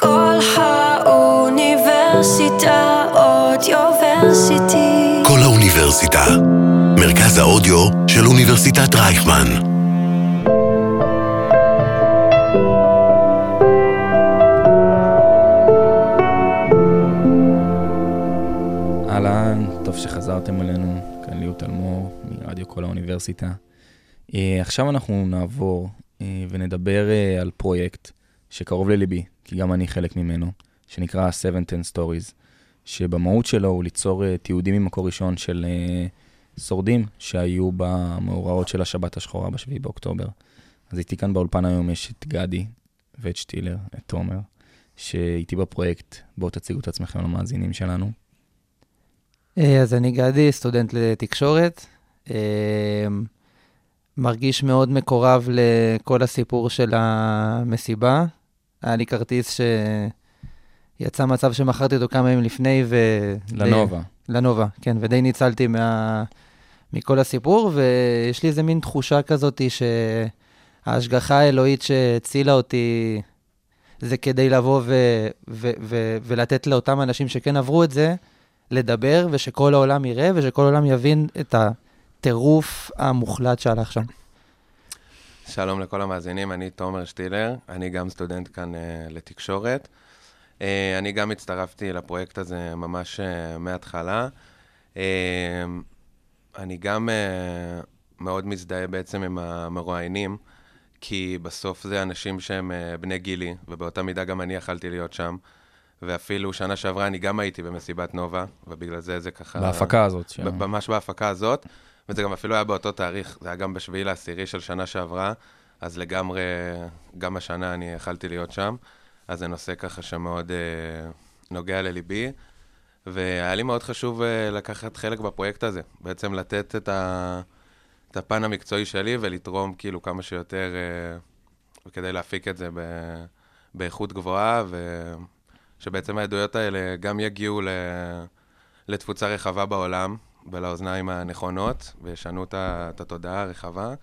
כל האוניברסיטה אודיוורסיטי. כל האוניברסיטה. מרכז האודיו של אוניברסיטת רייכמן. אהלן, טוב שחזרתם אלינו, כאן ליהוא תלמור, מרדיו כל האוניברסיטה. אה, עכשיו אנחנו נעבור אה, ונדבר אה, על פרויקט שקרוב לליבי, כי גם אני חלק ממנו, שנקרא 710 Stories, שבמהות שלו הוא ליצור אה, תיעודים ממקור ראשון של אה, שורדים שהיו במאורעות של השבת השחורה ב-7 באוקטובר. אז איתי כאן באולפן היום יש את גדי ואת שטילר, את תומר, שאיתי בפרויקט. בואו תציגו את עצמכם למאזינים שלנו. אה, אז אני גדי, סטודנט לתקשורת. מרגיש מאוד מקורב לכל הסיפור של המסיבה. היה לי כרטיס שיצא מצב שמכרתי אותו כמה ימים לפני, ו... לנובה. לנובה, כן, ודי ניצלתי מה... מכל הסיפור, ויש לי איזה מין תחושה כזאת שההשגחה האלוהית שהצילה אותי זה כדי לבוא ו... ו... ו... ולתת לאותם אנשים שכן עברו את זה, לדבר, ושכל העולם יראה, ושכל העולם יבין את הטירוף המוחלט שהלך שם. שלום לכל המאזינים, אני תומר שטילר, אני גם סטודנט כאן uh, לתקשורת. Uh, אני גם הצטרפתי לפרויקט הזה ממש uh, מההתחלה. Uh, אני גם uh, מאוד מזדהה בעצם עם המרואיינים, כי בסוף זה אנשים שהם uh, בני גילי, ובאותה מידה גם אני יכלתי להיות שם. ואפילו שנה שעברה אני גם הייתי במסיבת נובה, ובגלל זה זה ככה... בהפקה הזאת. ש... ממש בהפקה הזאת, וזה גם אפילו היה באותו תאריך, זה היה גם בשביעי לעשירי של שנה שעברה, אז לגמרי, גם השנה אני יכלתי להיות שם, אז זה נושא ככה שמאוד אה, נוגע לליבי, והיה לי מאוד חשוב אה, לקחת חלק בפרויקט הזה, בעצם לתת את, ה, את הפן המקצועי שלי ולתרום כאילו כמה שיותר, אה, כדי להפיק את זה ב, באיכות גבוהה, ו... שבעצם העדויות האלה גם יגיעו לתפוצה רחבה בעולם ולאוזניים הנכונות, וישנו את התודעה הרחבה,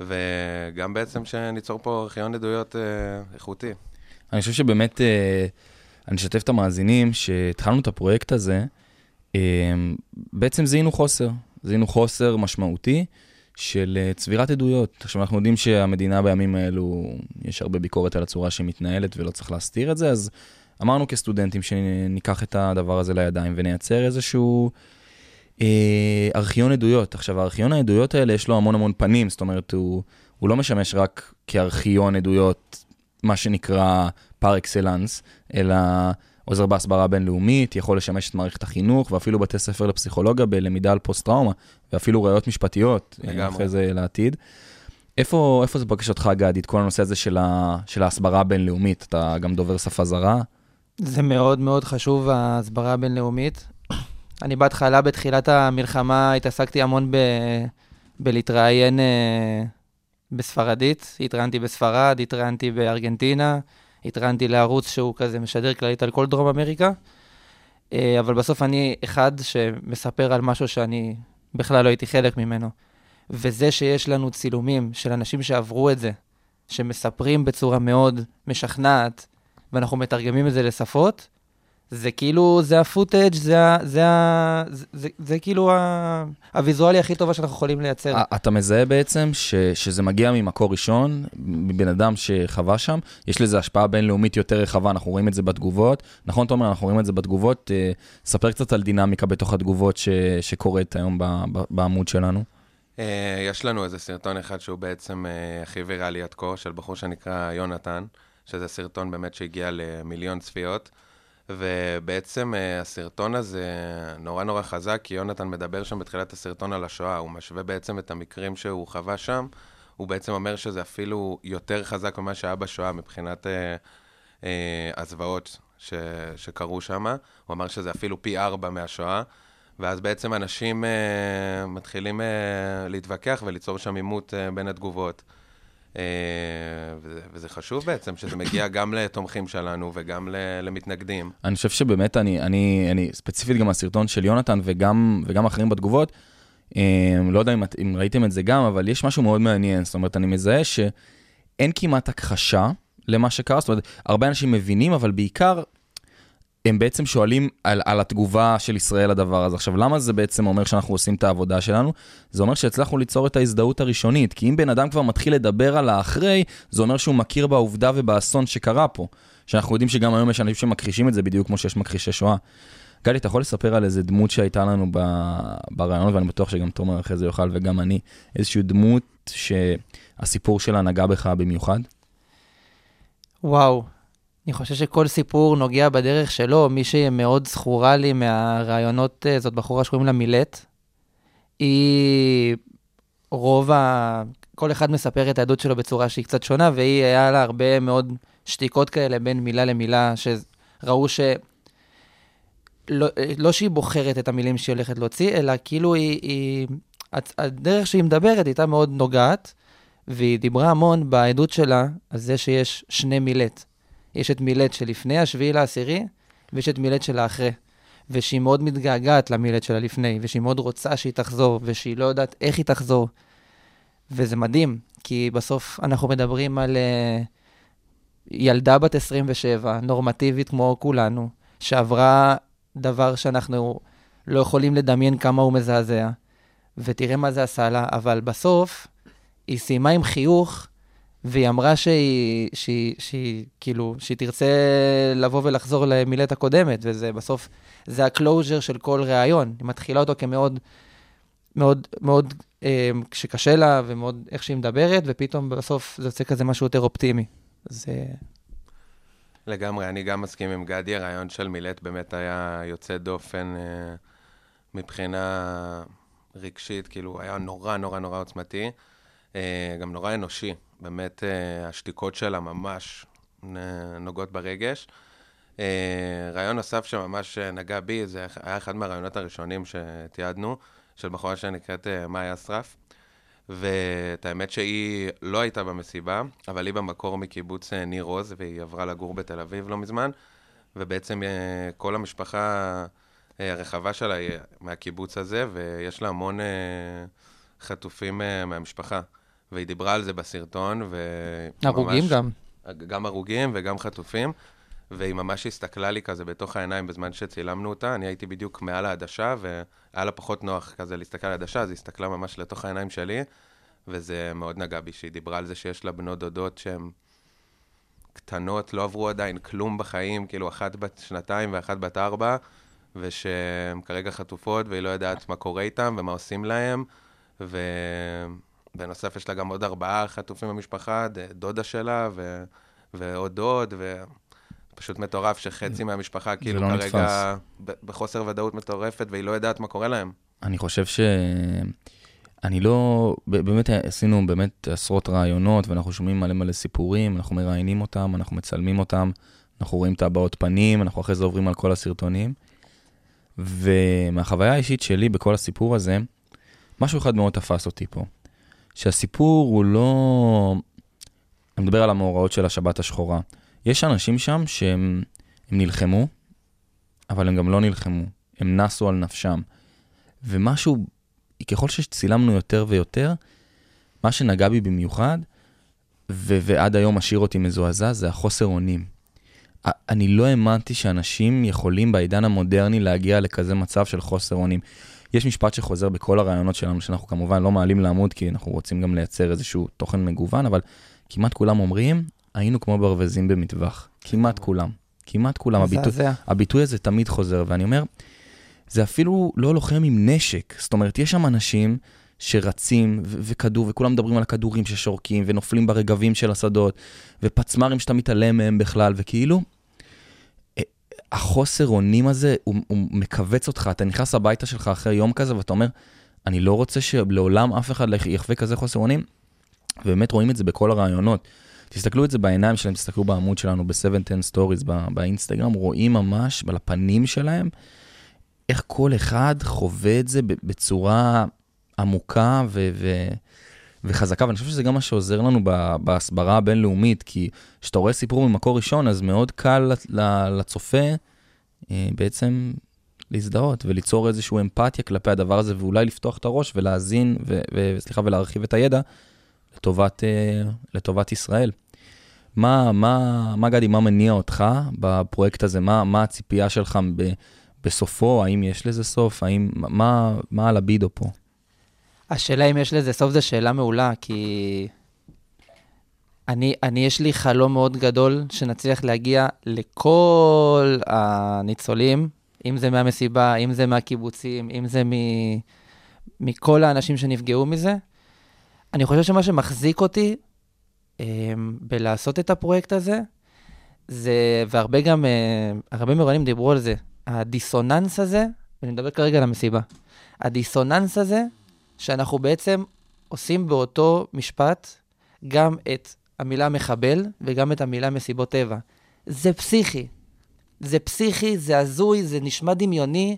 וגם בעצם שניצור פה ארכיון עדויות אה, איכותי. אני חושב שבאמת, אה, אני אשתף את המאזינים, שהתחלנו את הפרויקט הזה, אה, בעצם זיהינו חוסר, זיהינו חוסר משמעותי של צבירת עדויות. עכשיו, אנחנו יודעים שהמדינה בימים האלו, יש הרבה ביקורת על הצורה שהיא מתנהלת ולא צריך להסתיר את זה, אז אמרנו כסטודנטים שניקח את הדבר הזה לידיים ונייצר איזשהו ארכיון עדויות. עכשיו, הארכיון העדויות האלה יש לו המון המון פנים, זאת אומרת, הוא, הוא לא משמש רק כארכיון עדויות, מה שנקרא פר אקסלנס, אלא עוזר בהסברה בינלאומית, יכול לשמש את מערכת החינוך, ואפילו בתי ספר לפסיכולוגיה בלמידה על פוסט-טראומה, ואפילו ראיות משפטיות, לגמרי. אחרי זה לעתיד. איפה, איפה זה בקשתך, גדי, את כל הנושא הזה של, ה, של ההסברה הבינלאומית? אתה גם דובר שפה זרה? זה מאוד מאוד חשוב, ההסברה הבינלאומית. אני בהתחלה, בתחילת המלחמה, התעסקתי המון ב... בלהתראיין אה, בספרדית. התראיינתי בספרד, התראיינתי בארגנטינה, התראיינתי לערוץ שהוא כזה משדר כללית על כל דרום אמריקה. אה, אבל בסוף אני אחד שמספר על משהו שאני בכלל לא הייתי חלק ממנו. וזה שיש לנו צילומים של אנשים שעברו את זה, שמספרים בצורה מאוד משכנעת, ואנחנו מתרגמים את זה לשפות, זה כאילו, זה הפוטאג', זה, זה, זה, זה, זה כאילו ה- הוויזואליה הכי טובה שאנחנו יכולים לייצר. א- אתה מזהה בעצם ש, שזה מגיע ממקור ראשון, מבן אדם שחווה שם, יש לזה השפעה בינלאומית יותר רחבה, אנחנו רואים את זה בתגובות. נכון, תומר, אנחנו רואים את זה בתגובות. אה, ספר קצת על דינמיקה בתוך התגובות ש, שקורית היום ב, ב, בעמוד שלנו. אה, יש לנו איזה סרטון אחד שהוא בעצם אה, הכי ויראלי עד כה, של בחור שנקרא יונתן, שזה סרטון באמת שהגיע למיליון צפיות. ובעצם אה, הסרטון הזה נורא נורא חזק, כי יונתן מדבר שם בתחילת הסרטון על השואה, הוא משווה בעצם את המקרים שהוא חווה שם, הוא בעצם אומר שזה אפילו יותר חזק ממה שהיה בשואה מבחינת אה, אה, הזוועות ש, שקרו שם, הוא אמר שזה אפילו פי ארבע מהשואה, ואז בעצם אנשים אה, מתחילים אה, להתווכח וליצור שם עימות אה, בין התגובות. אה, וזה, וזה חשוב בעצם, שזה מגיע גם לתומכים שלנו וגם למתנגדים. אני חושב שבאמת, אני, אני, אני ספציפית גם הסרטון של יונתן וגם, וגם אחרים בתגובות, אה, לא יודע אם, אם ראיתם את זה גם, אבל יש משהו מאוד מעניין. זאת אומרת, אני מזהה שאין כמעט הכחשה למה שקרה. זאת אומרת, הרבה אנשים מבינים, אבל בעיקר הם בעצם שואלים על, על התגובה של ישראל לדבר הזה. עכשיו, למה זה בעצם אומר שאנחנו עושים את העבודה שלנו? זה אומר שהצלחנו ליצור את ההזדהות הראשונית, כי אם בן אדם כבר מתחיל לדבר על האחרי, זה אומר שהוא מכיר בעובדה ובאסון שקרה פה. שאנחנו יודעים שגם היום יש אנשים שמכחישים את זה בדיוק כמו שיש מכחישי שואה. גלי, אתה יכול לספר על איזה דמות שהייתה לנו ברעיון, ואני בטוח שגם תומר אחרי זה יוכל וגם אני, איזושהי דמות שהסיפור שלה נגע בך במיוחד? וואו, אני חושב שכל סיפור נוגע בדרך שלו. מי שמאוד זכורה לי מהרעיונות, אה, זאת בחורה שקוראים לה מילט. היא רוב ה... כל אחד מספר את העדות שלו בצורה שהיא קצת שונה, והיא, היה לה הרבה מאוד שתיקות כאלה בין מילה למילה, שראו ש... לא, לא שהיא בוחרת את המילים שהיא הולכת להוציא, אלא כאילו היא, היא... הדרך שהיא מדברת הייתה מאוד נוגעת, והיא דיברה המון בעדות שלה על זה שיש שני מילט. יש את מילט שלפני השביעי לעשירי, ויש את מילט של האחרי. ושהיא מאוד מתגעגעת למילט של הלפני, ושהיא מאוד רוצה שהיא תחזור, ושהיא לא יודעת איך היא תחזור. וזה מדהים, כי בסוף אנחנו מדברים על uh, ילדה בת 27, נורמטיבית כמו כולנו, שעברה דבר שאנחנו לא יכולים לדמיין כמה הוא מזעזע, ותראה מה זה עשה לה, אבל בסוף היא סיימה עם חיוך, והיא אמרה שהיא, שהיא, שהיא, כאילו, שהיא תרצה לבוא ולחזור למילת הקודמת, וזה בסוף, זה ה closure של כל ראיון. היא מתחילה אותו כמאוד, מאוד, מאוד, אה, שקשה לה, ומאוד איך שהיא מדברת, ופתאום בסוף זה יוצא כזה משהו יותר אופטימי. זה... לגמרי, אני גם מסכים עם גדי, הרעיון של מילט באמת היה יוצא דופן אה, מבחינה רגשית, כאילו, היה נורא נורא נורא עוצמתי, אה, גם נורא אנושי. באמת, אה, השתיקות שלה ממש נוגעות ברגש. אה, רעיון נוסף שממש נגע בי, זה היה אחד מהרעיונות הראשונים שתיעדנו, של בחורה שנקראת אה, מאיה אסרף. ואת האמת שהיא לא הייתה במסיבה, אבל היא במקור מקיבוץ ניר עוז, והיא עברה לגור בתל אביב לא מזמן, ובעצם כל המשפחה הרחבה שלה היא מהקיבוץ הזה, ויש לה המון חטופים מהמשפחה. והיא דיברה על זה בסרטון, ו... הרוגים גם. גם הרוגים וגם חטופים, והיא ממש הסתכלה לי כזה בתוך העיניים בזמן שצילמנו אותה. אני הייתי בדיוק מעל העדשה, והיה לה פחות נוח כזה להסתכל על העדשה, אז היא הסתכלה ממש לתוך העיניים שלי, וזה מאוד נגע בי שהיא דיברה על זה שיש לה בנות דודות שהן קטנות, לא עברו עדיין כלום בחיים, כאילו אחת בת שנתיים ואחת בת ארבע, ושהן כרגע חטופות, והיא לא יודעת מה קורה איתן ומה עושים להן, ו... בנוסף, יש לה גם עוד ארבעה חטופים במשפחה, דודה שלה ו... ועוד דוד, ופשוט מטורף שחצי מהמשפחה כאילו לא כרגע ב... בחוסר ודאות מטורפת, והיא לא יודעת מה קורה להם. אני חושב ש... אני לא, באמת עשינו באמת עשרות רעיונות, ואנחנו שומעים מלא מלא סיפורים, אנחנו מראיינים אותם, אנחנו מצלמים אותם, אנחנו רואים את הבעות פנים, אנחנו אחרי זה עוברים על כל הסרטונים. ומהחוויה האישית שלי בכל הסיפור הזה, משהו אחד מאוד תפס אותי פה. שהסיפור הוא לא... אני מדבר על המאורעות של השבת השחורה. יש אנשים שם שהם נלחמו, אבל הם גם לא נלחמו. הם נסו על נפשם. ומשהו, ככל שצילמנו יותר ויותר, מה שנגע בי במיוחד, ו- ועד היום משאיר אותי מזועזע, זה החוסר אונים. אני לא האמנתי שאנשים יכולים בעידן המודרני להגיע לכזה מצב של חוסר אונים. יש משפט שחוזר בכל הרעיונות שלנו, שאנחנו כמובן לא מעלים לעמוד, כי אנחנו רוצים גם לייצר איזשהו תוכן מגוון, אבל כמעט כולם אומרים, היינו כמו ברווזים במטווח. כמעט כולם. כמעט כולם. הביטוי, הביטוי הזה תמיד חוזר, ואני אומר, זה אפילו לא לוחם עם נשק. זאת אומרת, יש שם אנשים שרצים ו- וכדור, וכולם מדברים על הכדורים ששורקים, ונופלים ברגבים של השדות, ופצמ"רים שאתה מתעלם מהם בכלל, וכאילו, החוסר אונים הזה, הוא, הוא מכווץ אותך, אתה נכנס הביתה שלך אחרי יום כזה ואתה אומר, אני לא רוצה שלעולם אף אחד יחווה כזה חוסר אונים, ובאמת רואים את זה בכל הרעיונות. תסתכלו את זה בעיניים שלהם, תסתכלו בעמוד שלנו ב-710 Stories באינסטגרם, רואים ממש על הפנים שלהם, איך כל אחד חווה את זה בצורה עמוקה ו... ו- וחזקה, ואני חושב שזה גם מה שעוזר לנו בהסברה הבינלאומית, כי כשאתה רואה סיפור ממקור ראשון, אז מאוד קל לצופה אה, בעצם להזדהות וליצור איזושהי אמפתיה כלפי הדבר הזה, ואולי לפתוח את הראש ולהאזין, וסליחה, ולהרחיב את הידע לטובת, אה, לטובת ישראל. מה, מה, מה גדי, מה מניע אותך בפרויקט הזה? מה, מה הציפייה שלך ב, בסופו? האם יש לזה סוף? האם, מה, מה הלבידו פה? השאלה אם יש לזה סוף זו שאלה מעולה, כי אני, אני, יש לי חלום מאוד גדול שנצליח להגיע לכל הניצולים, אם זה מהמסיבה, אם זה מהקיבוצים, אם זה מ, מכל האנשים שנפגעו מזה. אני חושב שמה שמחזיק אותי אה, בלעשות את הפרויקט הזה, זה, והרבה גם, אה, הרבה מרואיינים דיברו על זה, הדיסוננס הזה, ואני מדבר כרגע על המסיבה, הדיסוננס הזה, שאנחנו בעצם עושים באותו משפט גם את המילה מחבל וגם את המילה מסיבות טבע. זה פסיכי. זה פסיכי, זה הזוי, זה נשמע דמיוני.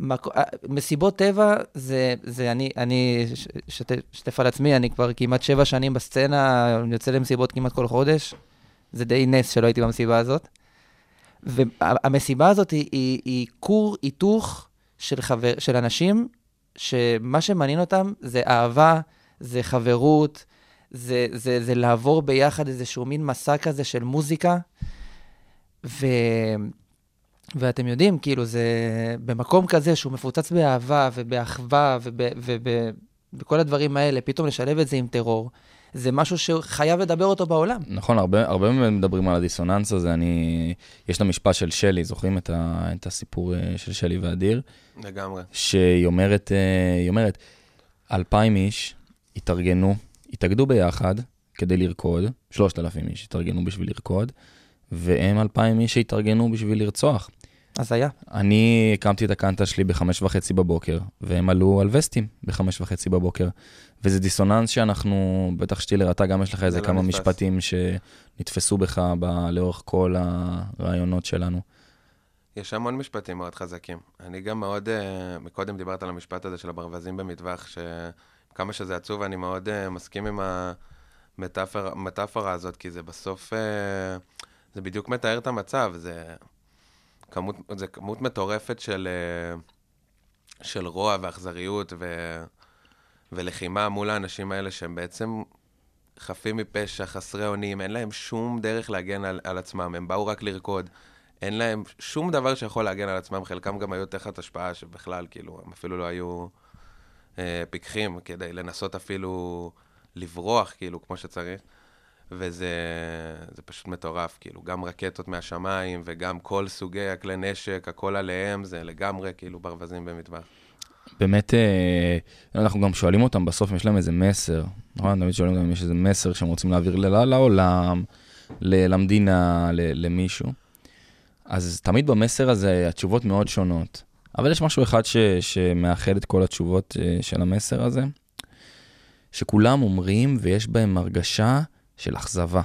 מק... אה, מסיבות טבע זה, זה אני, אני אשתף על עצמי, אני כבר כמעט שבע שנים בסצנה, אני יוצא למסיבות כמעט כל חודש. זה די נס שלא הייתי במסיבה הזאת. והמסיבה הזאת היא, כור היתוך של, של אנשים, שמה שמעניין אותם זה אהבה, זה חברות, זה, זה, זה לעבור ביחד איזשהו מין מסע כזה של מוזיקה. ו... ואתם יודעים, כאילו, זה במקום כזה שהוא מפוצץ באהבה ובאחווה ובכל הדברים האלה, פתאום לשלב את זה עם טרור, זה משהו שחייב לדבר אותו בעולם. נכון, הרבה, הרבה מדברים על הדיסוננס הזה. אני, יש את המשפט של שלי, זוכרים את, ה, את הסיפור אה, של שלי ואדיר? לגמרי. שהיא אומרת, אה, היא אומרת, אלפיים איש התארגנו, התאגדו ביחד כדי לרקוד, שלושת אלפים איש התארגנו בשביל לרקוד, והם אלפיים איש שהתארגנו בשביל לרצוח. אז היה. אני הקמתי את הקנטה שלי בחמש וחצי בבוקר, והם עלו על וסטים בחמש וחצי בבוקר. וזה דיסוננס שאנחנו, בטח שתהיה אתה גם יש לך איזה לא כמה נתפס. משפטים שנתפסו בך ב- לאורך כל הרעיונות שלנו. יש המון משפטים מאוד חזקים. אני גם מאוד, uh, מקודם דיברת על המשפט הזה של הברווזים במטווח, שכמה שזה עצוב, אני מאוד uh, מסכים עם המטאפורה הזאת, כי זה בסוף, uh, זה בדיוק מתאר את המצב, זה כמות, זה כמות מטורפת של, של רוע ואכזריות ו, ולחימה מול האנשים האלה שהם בעצם חפים מפשע, חסרי אונים, אין להם שום דרך להגן על, על עצמם, הם באו רק לרקוד. אין להם שום דבר שיכול להגן על עצמם, חלקם גם היו תחת השפעה שבכלל, כאילו, הם אפילו לא היו אה, פיקחים כדי לנסות אפילו לברוח, כאילו, כמו שצריך. וזה זה פשוט מטורף, כאילו, גם רקטות מהשמיים וגם כל סוגי הכלי נשק, הכל עליהם, זה לגמרי כאילו ברווזים במטווח. באמת, אה, אנחנו גם שואלים אותם בסוף אם יש להם איזה מסר, נכון? תמיד שואלים אותם אם יש איזה מסר שהם רוצים להעביר לעולם, למדינה, למישהו. אז תמיד במסר הזה התשובות מאוד שונות. אבל יש משהו אחד ש- שמאחד את כל התשובות אה, של המסר הזה, שכולם אומרים ויש בהם הרגשה של אכזבה.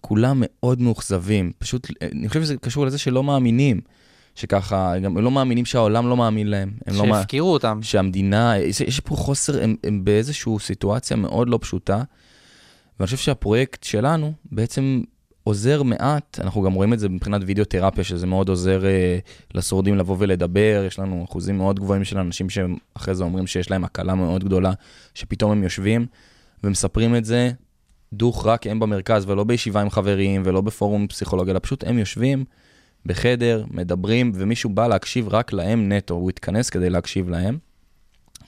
כולם מאוד מאוכזבים, פשוט, אה, אני חושב שזה קשור לזה שלא מאמינים, שככה, גם הם לא מאמינים שהעולם לא מאמין להם. הם לא, מא- שהפקירו אותם. שהמדינה, יש, יש פה חוסר, הם, הם באיזושהי סיטואציה מאוד לא פשוטה, ואני חושב שהפרויקט שלנו בעצם עוזר מעט, אנחנו גם רואים את זה מבחינת וידאו-תרפיה, שזה מאוד עוזר אה, לשורדים לבוא ולדבר, יש לנו אחוזים מאוד גבוהים של אנשים שאחרי זה אומרים שיש להם הקלה מאוד גדולה, שפתאום הם יושבים ומספרים את זה, דוך רק הם במרכז, ולא בישיבה עם חברים, ולא בפורום פסיכולוגיה, אלא פשוט הם יושבים בחדר, מדברים, ומישהו בא להקשיב רק להם נטו, הוא התכנס כדי להקשיב להם.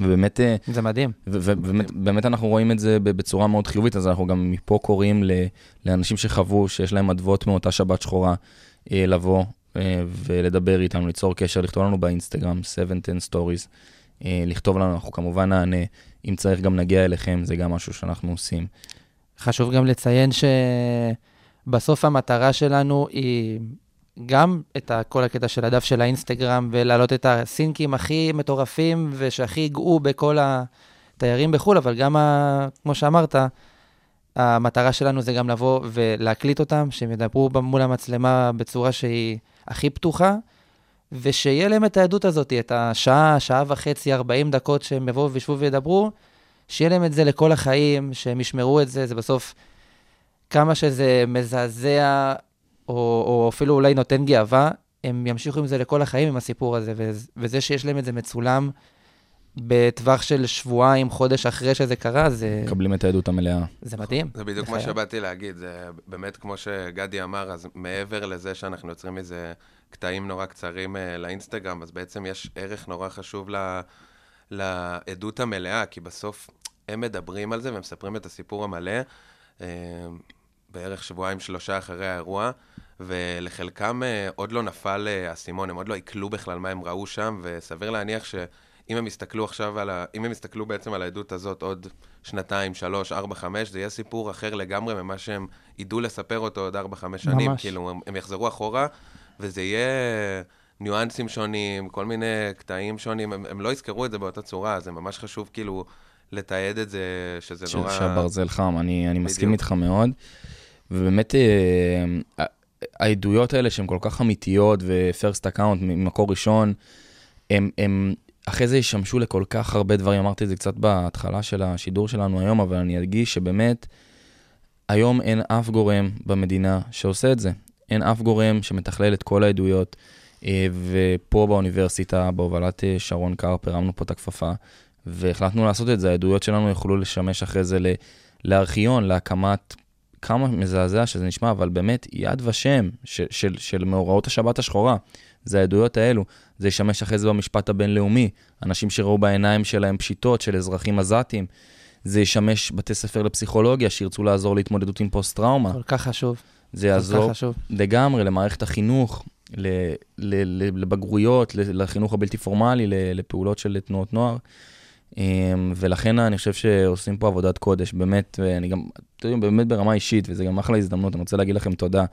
ובאמת, אה, זה מדהים. ובאמת באמת אנחנו רואים את זה בצורה מאוד חיובית, אז אנחנו גם מפה קוראים לאנשים שחוו, שיש להם אדוות מאותה שבת שחורה, אה, לבוא אה, ולדבר איתנו, ליצור קשר, לכתוב לנו באינסטגרם, 710 stories, לכתוב לנו, אנחנו כמובן נענה, אם צריך גם נגיע אליכם, זה גם משהו שאנחנו עושים. חשוב גם לציין שבסוף המטרה שלנו היא גם את כל הקטע של הדף של האינסטגרם, ולהעלות את הסינקים הכי מטורפים ושהכי ייגעו בכל התיירים בחו"ל, אבל גם, ה, כמו שאמרת, המטרה שלנו זה גם לבוא ולהקליט אותם, שהם ידברו מול המצלמה בצורה שהיא הכי פתוחה, ושיהיה להם את העדות הזאת, את השעה, שעה וחצי, 40 דקות שהם יבואו וישבו וידברו, שיהיה להם את זה לכל החיים, שהם ישמרו את זה, זה בסוף כמה שזה מזעזע, או, או אפילו אולי נותן גאווה, הם ימשיכו עם זה לכל החיים, עם הסיפור הזה, וזה, שיש להם את זה מצולם, בטווח של שבועיים, חודש אחרי שזה קרה, זה, מקבלים את העדות המלאה. זה מדהים. זה בדיוק מה. שבאתי להגיד, זה באמת כמו שגדי אמר, אז מעבר לזה שאנחנו יוצרים מזה קטעים נורא קצרים אה, לאינסטגרם, אז בעצם יש ערך נורא חשוב ל- לעדות המלאה, כי בסוף הם מדברים על זה ומספרים את הסיפור המלא, אה, בערך שבועיים, שלושה אחרי האירוע, ולחלקם אה, עוד לא נפל אה, האסימון, הם עוד לא עיכלו בכלל מה הם ראו שם, וסביר להניח ש... אם הם יסתכלו עכשיו על ה... אם הם יסתכלו בעצם על העדות הזאת עוד שנתיים, שלוש, ארבע, חמש, זה יהיה סיפור אחר לגמרי ממה שהם ידעו לספר אותו עוד ארבע, חמש שנים. ממש. כאילו, הם, הם יחזרו אחורה, וזה יהיה ניואנסים שונים, כל מיני קטעים שונים, הם, הם לא יזכרו את זה באותה צורה, זה ממש חשוב כאילו לתעד את זה, שזה ש- נורא... שהברזל חם, אני, אני מסכים. איתך מאוד. ובאמת, אה, העדויות האלה שהן כל כך אמיתיות ו-first account ממקור ראשון, הם, הם אחרי זה ישמשו לכל כך הרבה דברים, אמרתי את זה קצת בהתחלה של השידור שלנו היום, אבל אני אדגיש שבאמת, היום אין אף גורם במדינה שעושה את זה. אין אף גורם שמתכלל את כל העדויות, אה, ופה באוניברסיטה, בהובלת אה, שרון קרפ, הרמנו פה את הכפפה, והחלטנו לעשות את זה. העדויות שלנו יוכלו לשמש אחרי זה ל- לארכיון, להקמת, כמה מזעזע שזה נשמע, אבל באמת יד ושם של, של, של מאורעות השבת השחורה. זה העדויות האלו. זה ישמש אחרי זה במשפט הבינלאומי. אנשים שראו בעיניים שלהם פשיטות של אזרחים עזתים. זה ישמש בתי ספר לפסיכולוגיה שירצו לעזור להתמודדות עם פוסט-טראומה. כל כך חשוב. זה יעזור. לגמרי למערכת החינוך, ל, ל, ל, לבגרויות, לחינוך הבלתי פורמלי, לפעולות של תנועות נוער. אמ, ולכן אני חושב שעושים פה עבודת קודש, באמת, ואני גם, אתם יודעים, באמת ברמה אישית, וזה גם אחלה הזדמנות, אני רוצה להגיד לכם תודה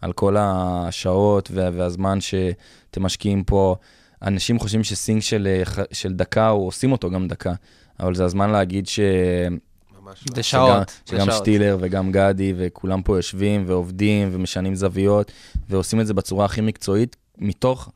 על כל השעות וה, והזמן שאתם משקיעים פה. אנשים חושבים שסינג של, אה, של דקה, או עושים אותו גם דקה, אבל זה הזמן להגיד ש... ממש זה לא. שעות. זה שגם שעות. שטילר וגם גדי וכולם פה יושבים ועובדים ומשנים זוויות ועושים את זה בצורה הכי מקצועית, מתוך,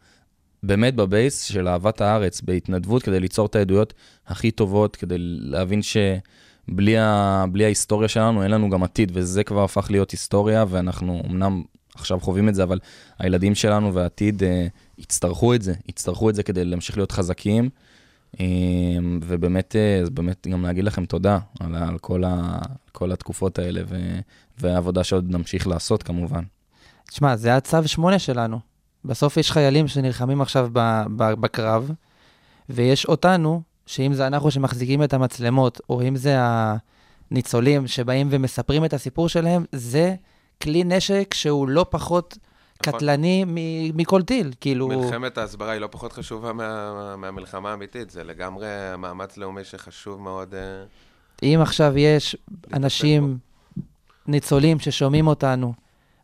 באמת בבייס של אהבת הארץ, בהתנדבות, כדי ליצור את העדויות הכי טובות, כדי להבין שבלי ה, ההיסטוריה שלנו אין לנו גם עתיד, וזה כבר הפך להיות היסטוריה, ואנחנו אמנם עכשיו חווים את זה, אבל הילדים שלנו והעתיד אה, יצטרכו את זה, יצטרכו את זה כדי להמשיך להיות חזקים. אה, ובאמת, אה, באמת גם להגיד לכם תודה על, על כל, ה, כל התקופות האלה, ו, והעבודה שעוד נמשיך לעשות כמובן. תשמע, זה הצו שמונה שלנו. בסוף יש חיילים שנלחמים עכשיו בקרב, ויש אותנו, שאם זה אנחנו שמחזיקים את המצלמות, או אם זה הניצולים שבאים ומספרים את הסיפור שלהם, זה כלי נשק שהוא לא פחות נכון. קטלני מ- מכל טיל. כאילו, מלחמת ההסברה היא לא פחות חשובה מה, מהמלחמה האמיתית, זה לגמרי מאמץ לאומי שחשוב מאוד. אה, אם עכשיו יש אנשים, ניצולים ששומעים אותנו,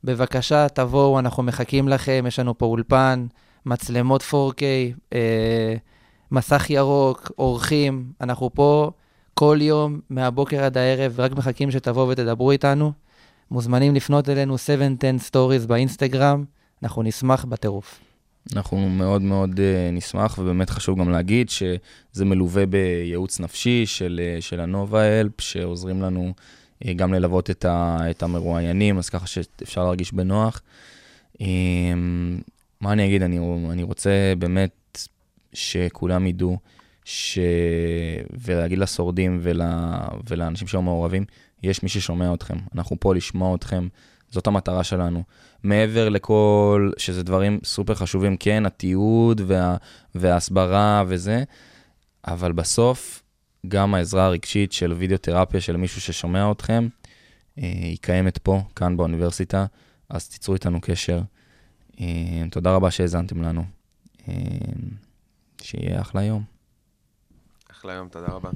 בבקשה, תבואו, אנחנו מחכים לכם, יש לנו פה אולפן, מצלמות 4K, אה, מסך ירוק, אורחים, אנחנו פה כל יום, מהבוקר עד הערב, ורק מחכים שתבואו ותדברו איתנו. מוזמנים לפנות אלינו 710 Stories באינסטגרם, אנחנו נשמח בטירוף. אנחנו מאוד מאוד uh, נשמח, ובאמת חשוב גם להגיד שזה מלווה בייעוץ נפשי של, uh, של הנובה אלפ, שעוזרים לנו גם ללוות את, ה, את המרואיינים, אז ככה שאפשר להרגיש בנוח. Um, מה אני אגיד? אני, אני רוצה באמת שכולם ידעו, ש... ולהגיד לשורדים ול... ולאנשים שהיו מעורבים, יש מי ששומע אתכם, אנחנו פה לשמוע אתכם, זאת המטרה שלנו. מעבר לכל, שזה דברים סופר חשובים, כן, התיעוד וה, וההסברה וזה, אבל בסוף, גם העזרה הרגשית של וידאו-תרפיה של מישהו ששומע אתכם, אה, היא קיימת פה, כאן באוניברסיטה, אז תיצרו איתנו קשר. אה, תודה רבה שהאזנתם לנו. אה, שיהיה אחלה יום. אחלה יום, תודה רבה.